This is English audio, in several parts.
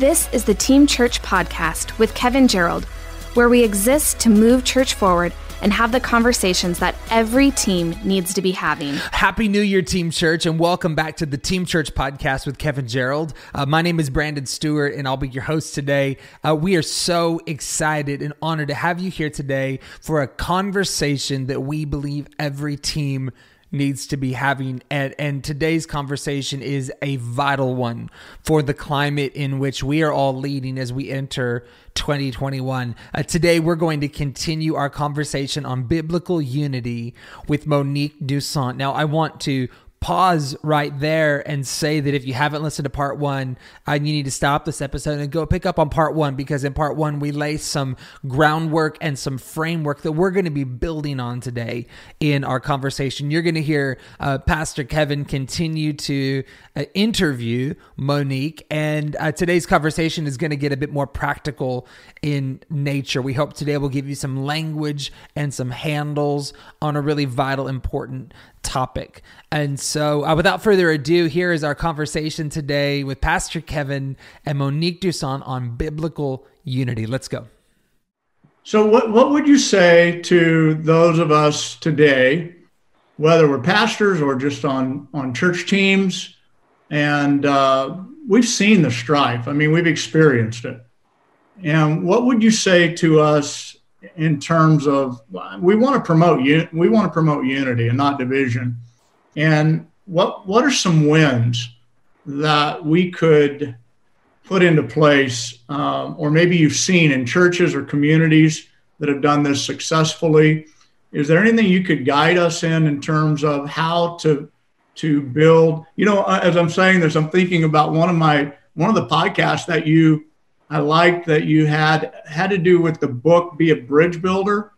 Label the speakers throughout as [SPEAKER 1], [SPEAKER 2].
[SPEAKER 1] This is the Team Church Podcast with Kevin Gerald, where we exist to move church forward and have the conversations that every team needs to be having.
[SPEAKER 2] Happy New Year, Team Church, and welcome back to the Team Church podcast with Kevin Gerald. Uh, my name is Brandon Stewart, and I'll be your host today. Uh, we are so excited and honored to have you here today for a conversation that we believe every team needs to be having. And, and today's conversation is a vital one for the climate in which we are all leading as we enter 2021. Uh, today, we're going to continue our conversation on biblical unity with Monique Duson. Now, I want to pause right there and say that if you haven't listened to part one, uh, you need to stop this episode and go pick up on part one because in part one, we lay some groundwork and some framework that we're going to be building on today in our conversation. You're going to hear uh, Pastor Kevin continue to uh, interview Monique, and uh, today's conversation is going to get a bit more practical in nature. We hope today will give you some language and some handles on a really vital, important topic. And so, uh, without further ado, here is our conversation today with Pastor Kevin and Monique Duson on biblical unity. Let's go.
[SPEAKER 3] So, what, what would you say to those of us today, whether we're pastors or just on, on church teams? And uh, we've seen the strife, I mean, we've experienced it. And what would you say to us in terms of we want to promote we want to promote unity and not division. And what what are some wins that we could put into place, um, or maybe you've seen in churches or communities that have done this successfully? Is there anything you could guide us in in terms of how to to build? You know, as I'm saying this, I'm thinking about one of my one of the podcasts that you I liked that you had had to do with the book "Be a Bridge Builder."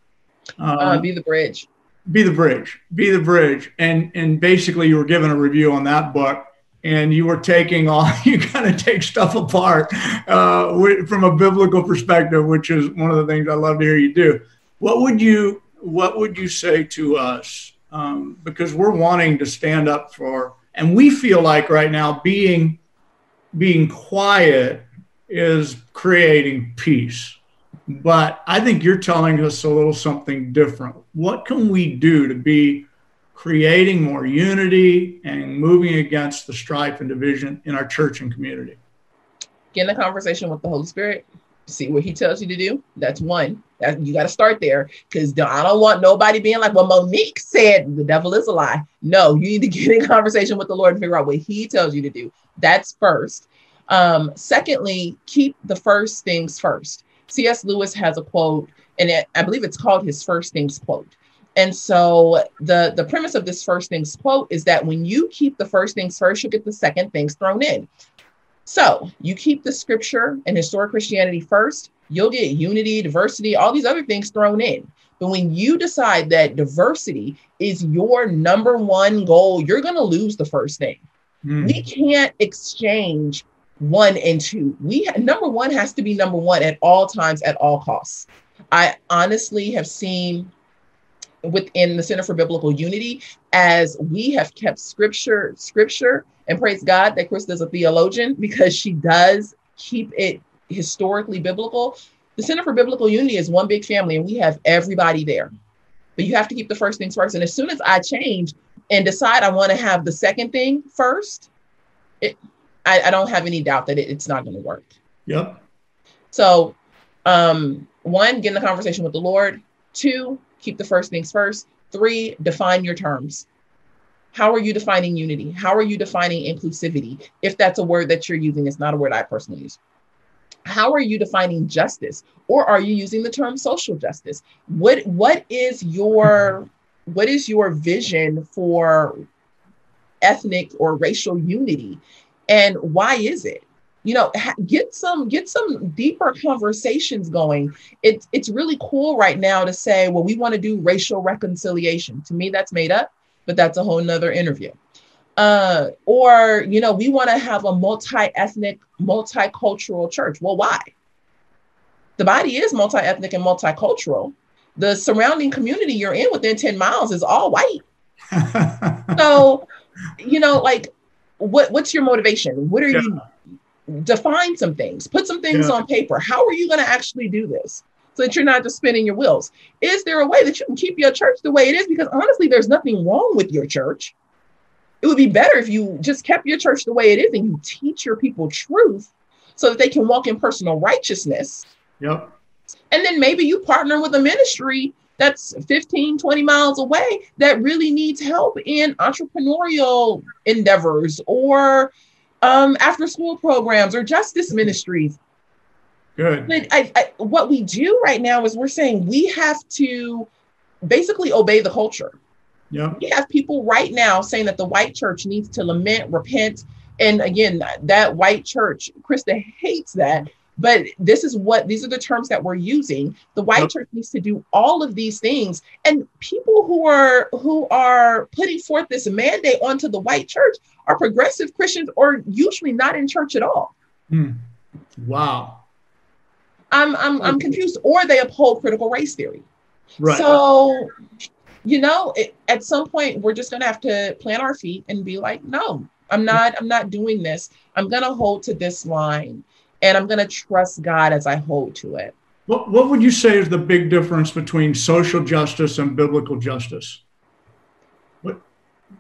[SPEAKER 4] Uh, uh, be the bridge.
[SPEAKER 3] Be the bridge. Be the bridge. And and basically, you were given a review on that book, and you were taking all you kind of take stuff apart uh, from a biblical perspective, which is one of the things I love to hear you do. What would you What would you say to us? Um, because we're wanting to stand up for, and we feel like right now being being quiet is creating peace. But I think you're telling us a little something different. What can we do to be creating more unity and moving against the strife and division in our church and community?
[SPEAKER 4] Get in a conversation with the Holy Spirit. See what He tells you to do. That's one. That, you got to start there because I don't want nobody being like, "Well, Monique said the devil is a lie." No, you need to get in conversation with the Lord and figure out what He tells you to do. That's first. Um, secondly, keep the first things first. C.S. Lewis has a quote, and it, I believe it's called his first things quote. And so the the premise of this first things quote is that when you keep the first things first, you get the second things thrown in. So you keep the scripture and historic Christianity first, you'll get unity, diversity, all these other things thrown in. But when you decide that diversity is your number one goal, you're going to lose the first thing. Mm. We can't exchange one and two. We number one has to be number one at all times, at all costs. I honestly have seen within the Center for Biblical Unity as we have kept scripture, scripture, and praise God that Krista is a theologian because she does keep it historically biblical. The Center for Biblical Unity is one big family and we have everybody there. But you have to keep the first things first. And as soon as I change and decide I want to have the second thing first, it, I, I don't have any doubt that it, it's not going to work.
[SPEAKER 3] Yep.
[SPEAKER 4] So, um, one, get in the conversation with the Lord. Two, keep the first things first. Three, define your terms. How are you defining unity? How are you defining inclusivity? If that's a word that you're using, it's not a word I personally use. How are you defining justice? Or are you using the term social justice? What what is your what is your vision for ethnic or racial unity? And why is it? You know get some get some deeper conversations going. It's it's really cool right now to say well we want to do racial reconciliation. To me that's made up but that's a whole nother interview. Uh, or you know we want to have a multi-ethnic multicultural church. Well why? The body is multi-ethnic and multicultural. The surrounding community you're in within 10 miles is all white. So you know like what what's your motivation? What are yeah. you define some things, put some things
[SPEAKER 3] Yeah.
[SPEAKER 4] on paper. How are you going to actually do this? So that you're not just spinning your wheels. Is there a way that you can keep your church the way it is? Because honestly, there's nothing wrong with your church. It would be better if you just kept your church the way it is and you teach your people truth so that they can walk in personal righteousness.
[SPEAKER 3] Yep.
[SPEAKER 4] And then maybe you partner with a ministry that's 15, 20 miles away that really needs help in entrepreneurial endeavors or um, after school programs or justice ministries.
[SPEAKER 3] Good.
[SPEAKER 4] But I, I, what we do right now is we're saying we have to basically obey the culture.
[SPEAKER 3] Yeah.
[SPEAKER 4] We have people right now saying that the white church needs to lament, repent. And again, that white church, Krista hates that. But this is what these are the terms that we're using. The white
[SPEAKER 3] Yep.
[SPEAKER 4] church needs to do all of these things. And people who are who are putting forth this mandate onto the white church are progressive Christians or usually not in church at all.
[SPEAKER 3] Hmm. Wow.
[SPEAKER 4] I'm I'm I'm confused. Or they uphold critical race theory.
[SPEAKER 3] Right.
[SPEAKER 4] So, you know, it, at some point we're just gonna have to plant our feet and be like, no, I'm not. I'm not doing this. I'm gonna hold to this line, and I'm gonna trust God as I hold to it.
[SPEAKER 3] what, what would you say is the big difference between social justice and biblical justice? What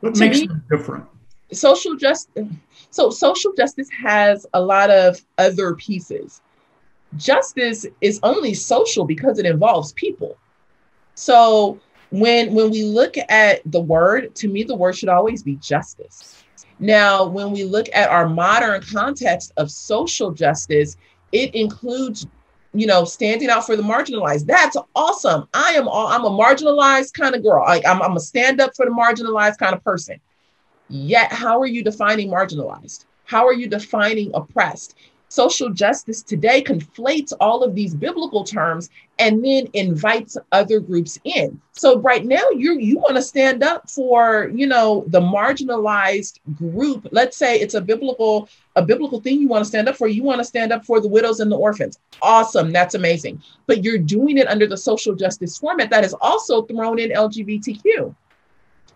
[SPEAKER 3] what
[SPEAKER 4] To
[SPEAKER 3] makes
[SPEAKER 4] me-
[SPEAKER 3] them different?
[SPEAKER 4] Social justice. So social justice has a lot of other pieces. Justice is only social because it involves people. So when when we look at the word, to me, the word should always be justice. Now, when we look at our modern context of social justice, it includes, you know, standing out for the marginalized. That's awesome. I am all, I'm a marginalized kind of girl. Like I'm, I'm a stand up for the marginalized kind of person. Yet, how are you defining marginalized? How are you defining oppressed? Social justice today conflates all of these biblical terms and then invites other groups in. So right now you you want to stand up for, you know, the marginalized group. Let's say it's a biblical a biblical thing you want to stand up for. You want to stand up for the widows and the orphans. Awesome, that's amazing. But you're doing it under the social justice format that is also thrown in LGBTQ.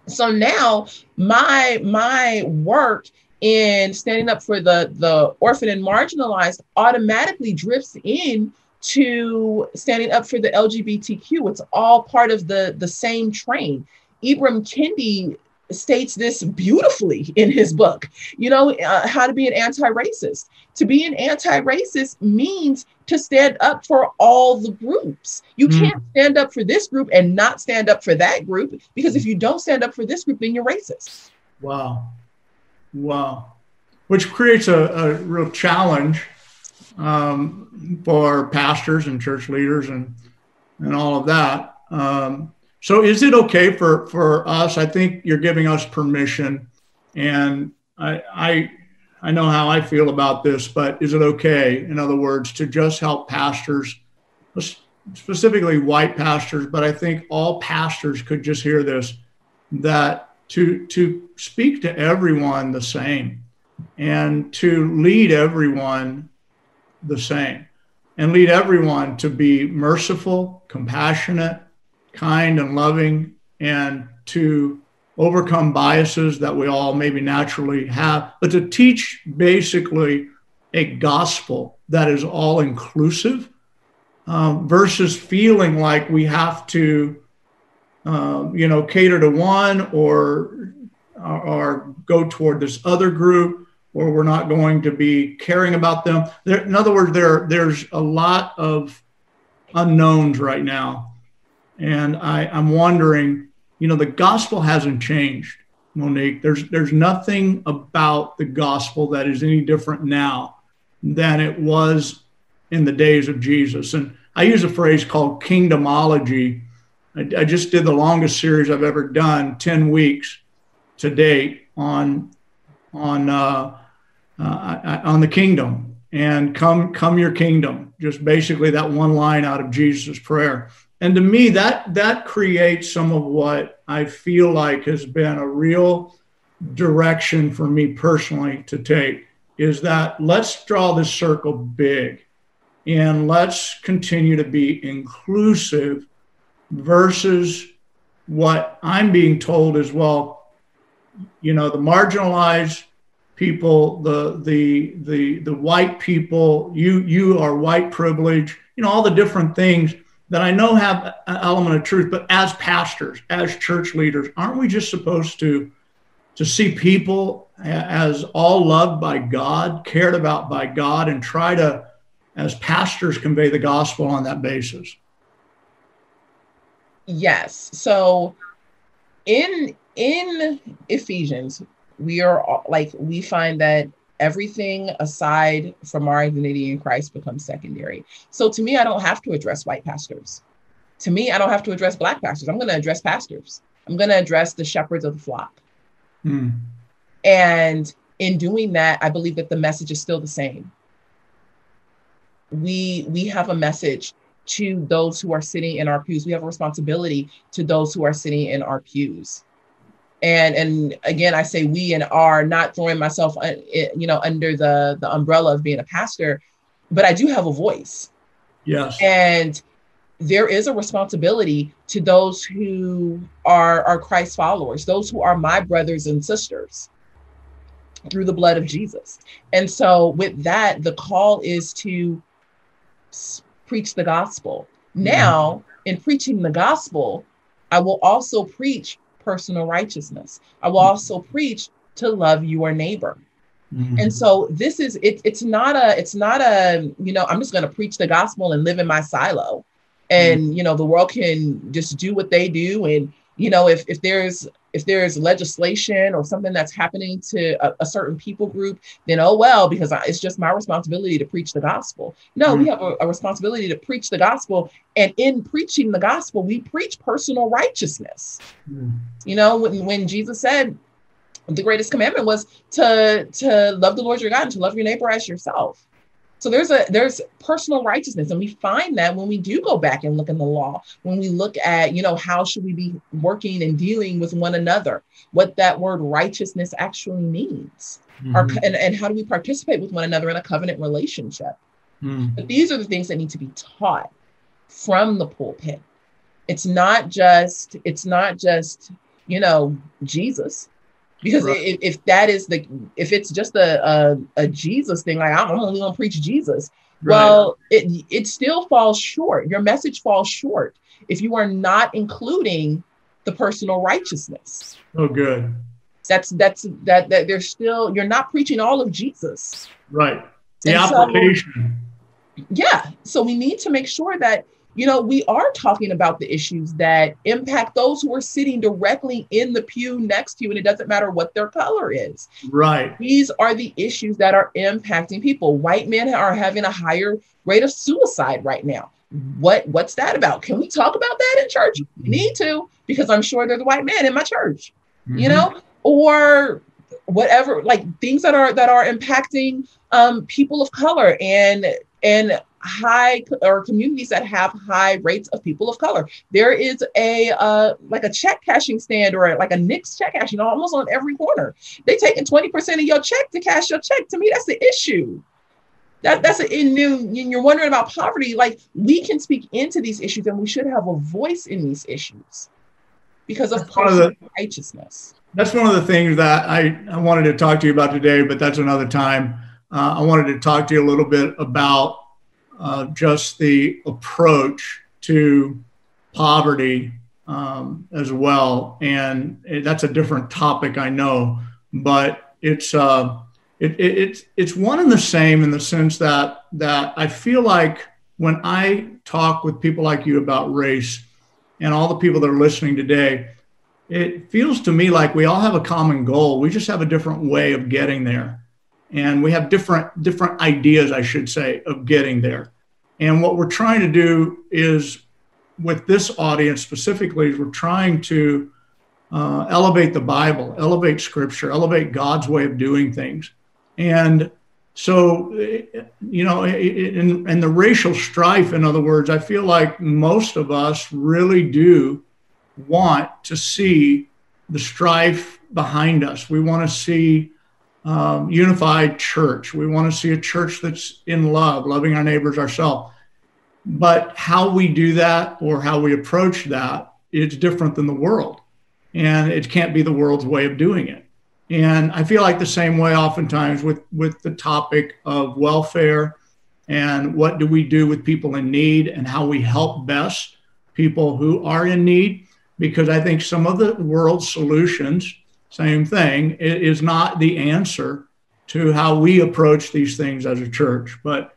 [SPEAKER 4] So now my my work in standing up for the the orphan and marginalized automatically drifts in to standing up for the LGBTQ. It's all part of the the same train. Ibram Kendi states this beautifully in his book. You know, uh, how to be an anti-racist. To be an anti-racist means to stand up for all the groups. You
[SPEAKER 3] Mm.
[SPEAKER 4] can't stand up for this group and not stand up for that group because if you don't stand up for this group, then you're racist.
[SPEAKER 3] Wow. Wow. Which creates a, a real challenge um, for pastors and church leaders and and all of that. Um, so is it okay for for us? I think you're giving us permission, and I I I know how I feel about this, but is it okay, in other words, to just help pastors, specifically white pastors, but I think all pastors could just hear this, that to to speak to everyone the same and to lead everyone the same and lead everyone to be merciful, compassionate, kind, and loving, and to overcome biases that we all maybe naturally have, but to teach basically a gospel that is all inclusive um, versus feeling like we have to, uh, you know, cater to one or, or go toward this other group or we're not going to be caring about them. There, in other words, there there's a lot of unknowns right now, and I, I'm wondering, you know, the gospel hasn't changed, Monique. There's there's nothing about the gospel that is any different now than it was in the days of Jesus. And I use a phrase called kingdomology. I, I just did the longest series I've ever done, ten weeks to date on on. Uh, uh, on the kingdom and come come your kingdom just basically that one line out of jesus prayer and to me that that creates some of what i feel like has been a real direction for me personally to take is that let's draw this circle big and let's continue to be inclusive versus what i'm being told is well you know the marginalized people, the the the the white people, you you are white privilege, you know, all the different things that I know have an element of truth, but as pastors, as church leaders, aren't we just supposed to to see people as all loved by God, cared about by God, and try to, as pastors, convey the gospel on that basis?
[SPEAKER 4] Yes. So in in Ephesians, we are like we find that everything aside from our identity in Christ becomes secondary. So to me, I don't have to address white pastors. To me, I don't have to address black pastors. I'm going to address pastors. I'm going to address the shepherds of the flock. Hmm. And in doing that, I believe that the message is still the same. We we have a message to those who are sitting in our pews. We have a responsibility to those who are sitting in our pews. And and again i say we and are not throwing myself uh, you know under the the umbrella of being a pastor but i do have a voice.
[SPEAKER 3] Yes.
[SPEAKER 4] And there is a responsibility to those who are are christ followers those who are my brothers and sisters through the blood of jesus. And so with that the call is to preach the gospel now in preaching the gospel i will also preach personal righteousness. I will also preach to love your neighbor. Mm-hmm. And so this is it, it's not a it's not a you know I'm just going to preach the gospel and live in my silo and mm-hmm. you know the world can just do what they do and you know if if there's if there's legislation or something that's happening to a, a certain people group then oh well because I, it's just my responsibility to preach the gospel no mm-hmm. we have a, a, responsibility to preach the gospel and in preaching the gospel we preach personal righteousness mm-hmm. you know when, when jesus said the greatest commandment was to to love the lord your god and to love your neighbor as yourself so there's a there's personal righteousness, and we find that when we do go back and look in the law, when we look at you know how should we be working and dealing with one another, what that word righteousness actually means, mm-hmm. Our, and, and how do we participate with one another in a covenant relationship. Mm. But these are the things that need to be taught from the pulpit. It's not just it's not just you know Jesus because right. if, if, that is the if it's just a a, a jesus thing like i'm only going to preach jesus. Right. well it it still falls short. Your message falls short if you are not including the personal righteousness.
[SPEAKER 3] Oh good.
[SPEAKER 4] That's that's that that there's still you're not preaching all of jesus.
[SPEAKER 3] Right. The and application.
[SPEAKER 4] So, yeah. So we need to make sure that you know, we are talking about the issues that impact those who are sitting directly in the pew next to you, and it doesn't matter what their color is.
[SPEAKER 3] Right.
[SPEAKER 4] These are the issues that are impacting people. White men are having a higher rate of suicide right now. What what's that about? Can we talk about that in church? We need to, because I'm sure there's a white man in my church, mm-hmm. you know, or whatever, like things that are that are impacting um, people of color and and high or communities that have high rates of people of color. There is a uh, like a check cashing stand or like a Nix check cashing almost on every corner. They taking 20% of your check to cash your check. To me, that's the issue. That, that's a, in new, you're wondering about poverty. Like we can speak into these issues and we should have a voice in these issues because of, of the, righteousness.
[SPEAKER 3] That's one of the things that I, I wanted to talk to you about today, but that's another time. Uh, I wanted to talk to you a little bit about uh, just the approach to poverty um, as well. And that's a different topic, I know, but it's uh, it, it, it's it's one and the same in the sense that that I feel like when I talk with people like you about race and all the people that are listening today, it feels to me like we all have a common goal. We just have a different way of getting there and we have different different ideas i should say of getting there. And what we're trying to do is with this audience specifically we're trying to uh, elevate the bible elevate scripture elevate god's way of doing things. And so you know in, in the racial strife in other words i feel like most of us really do want to see the strife behind us. We want to see um, unified church. We want to see a church that's in love, loving our neighbors ourselves. But how we do that or how we approach that, it's different than the world. And it can't be the world's way of doing it. And I feel like the same way oftentimes with, with the topic of welfare and what do we do with people in need and how we help best people who are in need. Because I think some of the world's solutions, same thing, is not the answer to how we approach these things as a church. But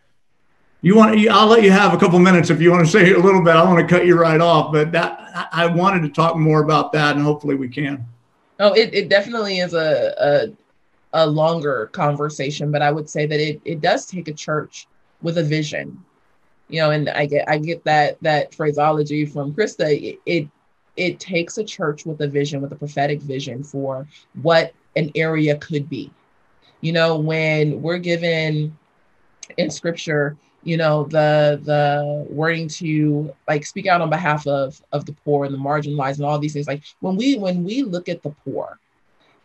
[SPEAKER 3] you want to, i'll let you have a couple minutes if you want to say a little bit. I want to cut you right off but that i wanted to talk more about that and hopefully we can.
[SPEAKER 4] Oh it, it definitely is a, a, a longer conversation but i would say that it, it does take a church with a vision. You know and i get i get that that phraseology from krista. It, it it takes a church with a vision with a prophetic vision for what an area could be. You know when we're given in scripture you know the the wording to like speak out on behalf of of the poor and the marginalized and all these things like when we when we look at the poor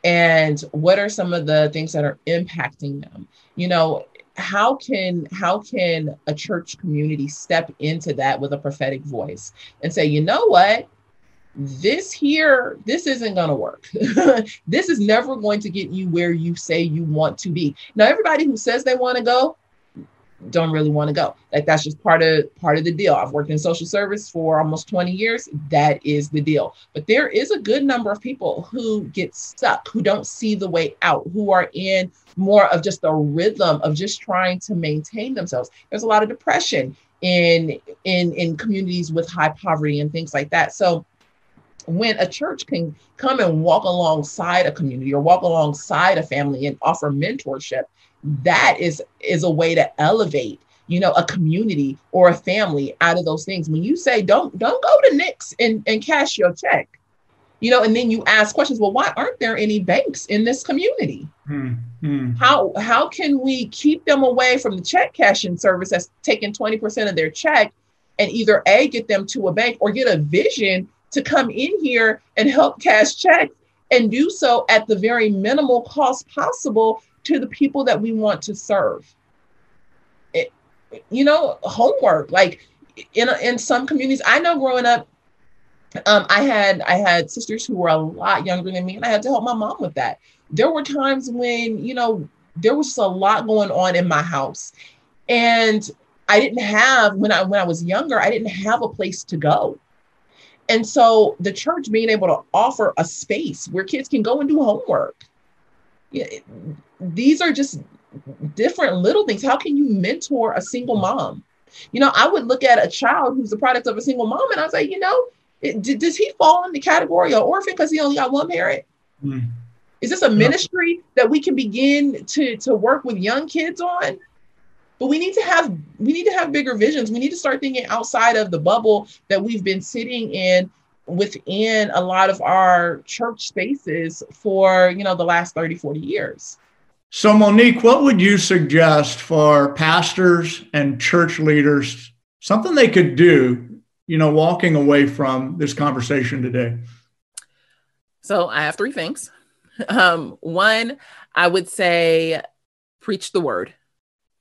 [SPEAKER 4] and what are some of the things that are impacting them you know how can how can a church community step into that with a prophetic voice and say you know what this here this isn't going to work this is never going to get you where you say you want to be now everybody who says they want to go don't really want to go. Like that's just part of part of the deal. I've worked in social service for almost 20 years. That is the deal. But there is a good number of people who get stuck, who don't see the way out, who are in more of just the rhythm of just trying to maintain themselves. There's a lot of depression in in in communities with high poverty and things like that. So when a church can come and walk alongside a community or walk alongside a family and offer mentorship that is is a way to elevate you know a community or a family out of those things when you say don't don't go to Nick's and, and cash your check you know and then you ask questions well why aren't there any banks in this community hmm, hmm. how how can we keep them away from the check cashing service that's taking 20% of their check and either a get them to a bank or get a vision to come in here and help cash checks and do so at the very minimal cost possible to the people that we want to serve. It, you know, homework like in in some communities. I know growing up, um, I had I had sisters who were a lot younger than me, and I had to help my mom with that. There were times when you know there was just a lot going on in my house, and I didn't have when I when I was younger, I didn't have a place to go. And so the church being able to offer a space where kids can go and do homework yeah, these are just different little things. How can you mentor a single mom? You know, I would look at a child who's the product of a single mom and I say, you know, it, does he fall in the category of orphan because he only got one parent? Mm. Is this a ministry that we can begin to to work with young kids on? But we need to have we need to have bigger visions. We need to start thinking outside of the bubble that we've been sitting in within a lot of our church spaces for, you know, the last 30, 40 years.
[SPEAKER 3] So, Monique, what would you suggest for pastors and church leaders, something they could do, you know, walking away from this conversation today?
[SPEAKER 4] So, I have three things. Um, one, I would say preach the word.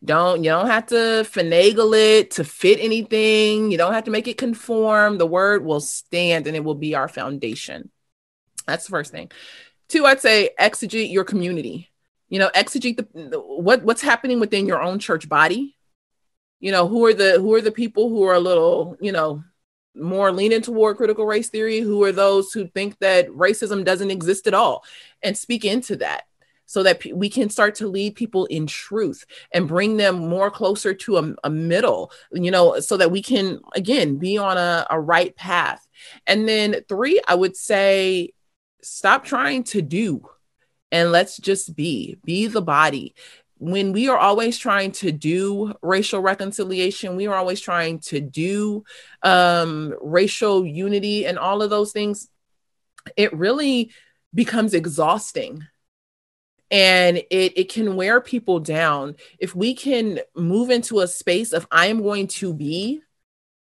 [SPEAKER 4] Don't you don't have to finagle it to fit anything. You don't have to make it conform. The word will stand and it will be our foundation. That's the first thing. Two, I'd say exegete your community you know exegete the what what's happening within your own church body you know who are the who are the people who are a little you know more leaning toward critical race theory who are those who think that racism doesn't exist at all and speak into that so that p- we can start to lead people in truth and bring them more closer to a, a middle you know so that we can again be on a, a right path. And then three i would say stop trying to do and let's just be be the body. When we are always trying to do racial reconciliation we are always trying to do um, racial unity and all of those things it really becomes exhausting and it, it can wear people down if we can move into a space of i am going to be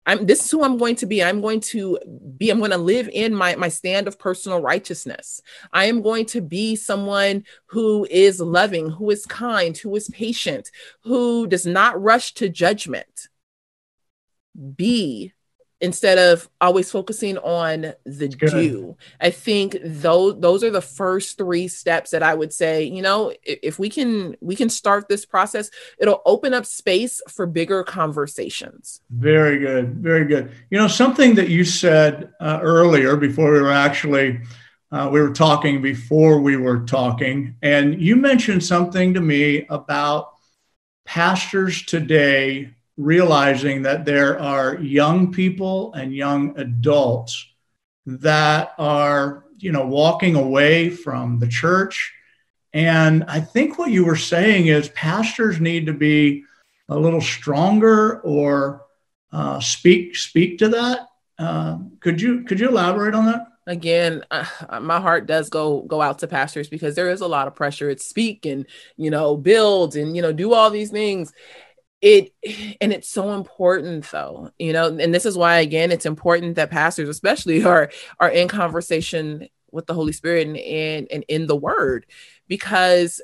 [SPEAKER 4] I'm this is who I'm going to be. I'm going to be, I'm going to live in my, my stand of personal righteousness. I am going to be someone who is loving, who is kind, who is patient, who does not rush to judgment. Be instead of always focusing on the do. I think those those are the first three steps that I would say, you know, if, if we can we can start this process, it'll open up space for bigger conversations.
[SPEAKER 3] Very good. Very good. You know, something that you said uh, earlier before we were actually uh, we were talking before we were talking, and you mentioned something to me about pastors today realizing that there are young people and young adults that are, you know, walking away from the church. And I think what you were saying is pastors need to be a little stronger or uh, speak speak to that. Uh, could you could you elaborate on that?
[SPEAKER 4] again uh, my heart does go go out to pastors because there is a lot of pressure it's speak and you know build and you know do all these things it and it's so important though you know and this is why again it's important that pastors especially are are in conversation with the holy spirit and and, and in the word because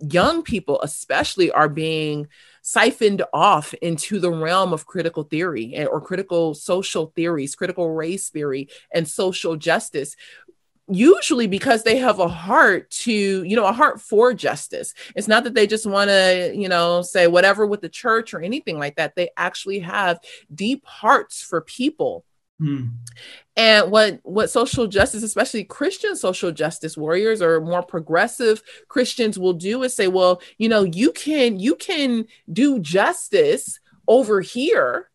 [SPEAKER 4] young people especially are being siphoned off into the realm of critical theory or critical social theories critical race theory and social justice usually because they have a heart to you know a heart for justice. It's not that they just want to you know say whatever with the church or anything like that. They actually have deep hearts for people. Hmm. and what what social justice especially christian social justice warriors or more progressive christians will do is say well you know you can you can do justice over here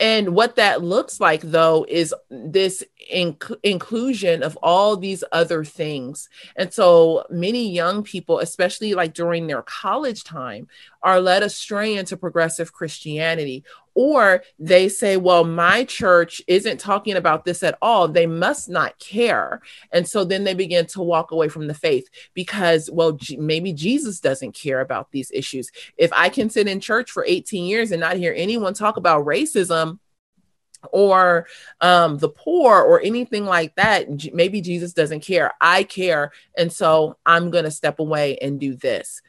[SPEAKER 4] and what that looks like, though, is this inc- inclusion of all these other things. And so many young people, especially like during their college time, are led astray into progressive Christianity. Or they say, well, my church isn't talking about this at all. They must not care. And so then they begin to walk away from the faith because, well, G- maybe Jesus doesn't care about these issues. If I can sit in church for 18 years and not hear anyone talk about racism, or um, the poor or anything like that maybe jesus doesn't care i care and so i'm going to step away and do this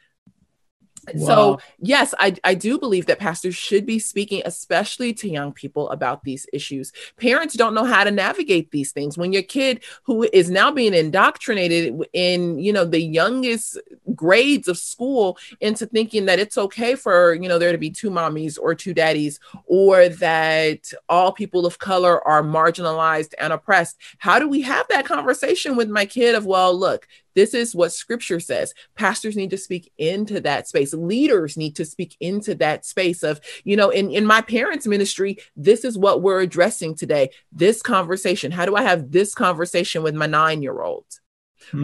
[SPEAKER 4] Wow. So, yes, I, I do believe that pastors should be speaking, especially to young people, about these issues. Parents don't know how to navigate these things. When your kid, who is now being indoctrinated in, you know, the youngest grades of school, into thinking that it's okay for, you know, there to be two mommies or two daddies, or that all people of color are marginalized and oppressed, how do we have that conversation with my kid of, well, look, this is what scripture says. Pastors need to speak into that space. Leaders need to speak into that space of, you know, in, in my parents' ministry, this is what we're addressing today. This conversation. How do I have this conversation with my nine year old?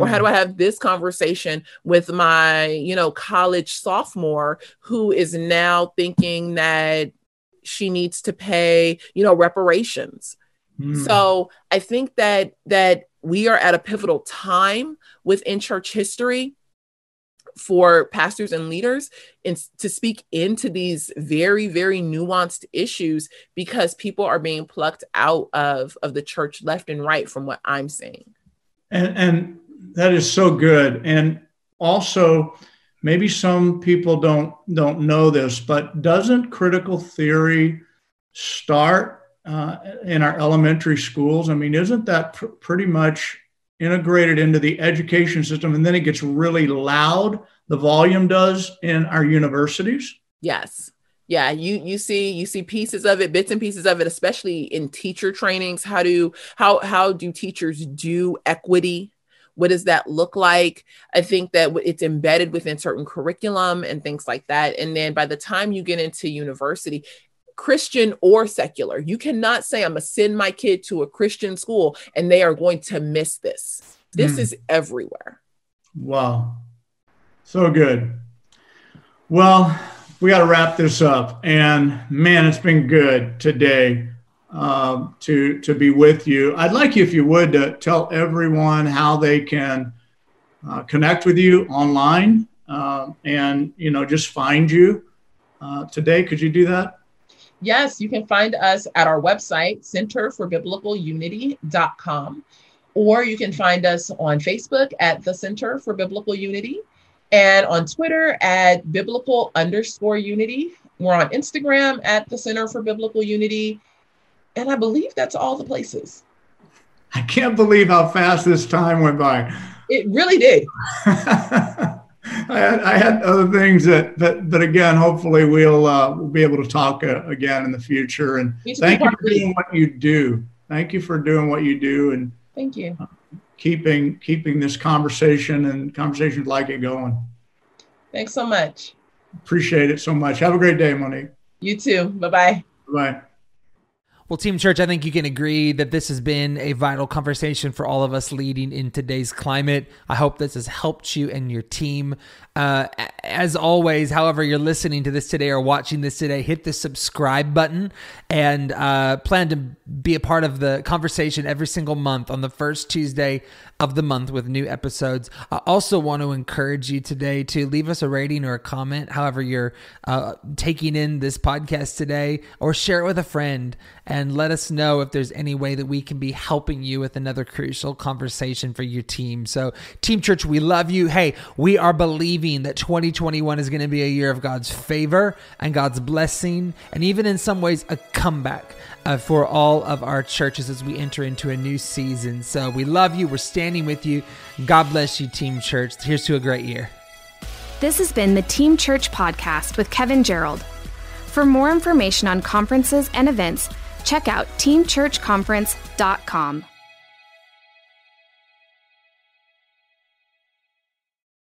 [SPEAKER 4] or how do hmm. i have this conversation with my you know college sophomore who is now thinking that she needs to pay you know reparations mm. so i think that that we are at a pivotal time within church history for pastors and leaders and to speak into these very very nuanced issues because people are being plucked out of of the church left and right from what i'm saying
[SPEAKER 3] and and that is so good. And also maybe some people don't don't know this but doesn't critical theory start uh, in our elementary schools. I mean, isn't that pr- pretty much integrated into the education system? And then it gets really loud, the volume does in our universities?
[SPEAKER 4] Yes. Yeah, you you see you see pieces of it, bits and pieces of it, especially in teacher trainings. How do how how do teachers do equity what does that look like i think that it's embedded within certain curriculum and things like that and then by the time you get into university Christian or secular. You cannot say, I'm going to send my kid to a Christian school and they are going to miss this. This mm. is everywhere.
[SPEAKER 3] Wow. So good. Well, we got to wrap this up. And man, it's been good today uh, to, to be with you. I'd like you, if you would, to tell everyone how they can uh, connect with you online uh, and, you know, just find you uh, today. Could you do that?
[SPEAKER 4] Yes, you can find us at our website, centerforbiblical.unity.com, or you can find us on Facebook at the Center for Biblical Unity and on Twitter at biblical underscore unity. We're on Instagram at the Center for Biblical Unity. And I believe that's all the places.
[SPEAKER 3] I can't believe how fast this time went by.
[SPEAKER 4] It really did.
[SPEAKER 3] I had, I had other things that, that, but again, hopefully we'll, uh, we'll be able to talk uh, again in the future. And thank you for doing what you do. Thank you for doing what you do. And
[SPEAKER 4] thank you.
[SPEAKER 3] Keeping, keeping this conversation and conversations like it going.
[SPEAKER 4] Thanks so much.
[SPEAKER 3] Appreciate it so much. Have a great day, Monique.
[SPEAKER 4] You too. Bye-bye.
[SPEAKER 3] Bye.
[SPEAKER 2] Well, Team Church, I think you can agree that this has been a vital conversation for all of us leading in today's climate. I hope this has helped you and your team. Uh, as always, however, you're listening to this today or watching this today, hit the subscribe button and uh, plan to be a part of the conversation every single month on the first Tuesday of the month with new episodes. I also want to encourage you today to leave us a rating or a comment, however, you're uh, taking in this podcast today, or share it with a friend and let us know if there's any way that we can be helping you with another crucial conversation for your team. So, Team Church, we love you. Hey, we are believing that 2021 is going to be a year of God's favor and God's blessing, and even in some ways, a comeback uh, for all of our churches as we enter into a new season. So we love you. We're standing with you. God bless you, Team Church. Here's to a great year.
[SPEAKER 1] This has been the Team Church Podcast with Kevin Gerald. For more information on conferences and events, check out teamchurchconference.com.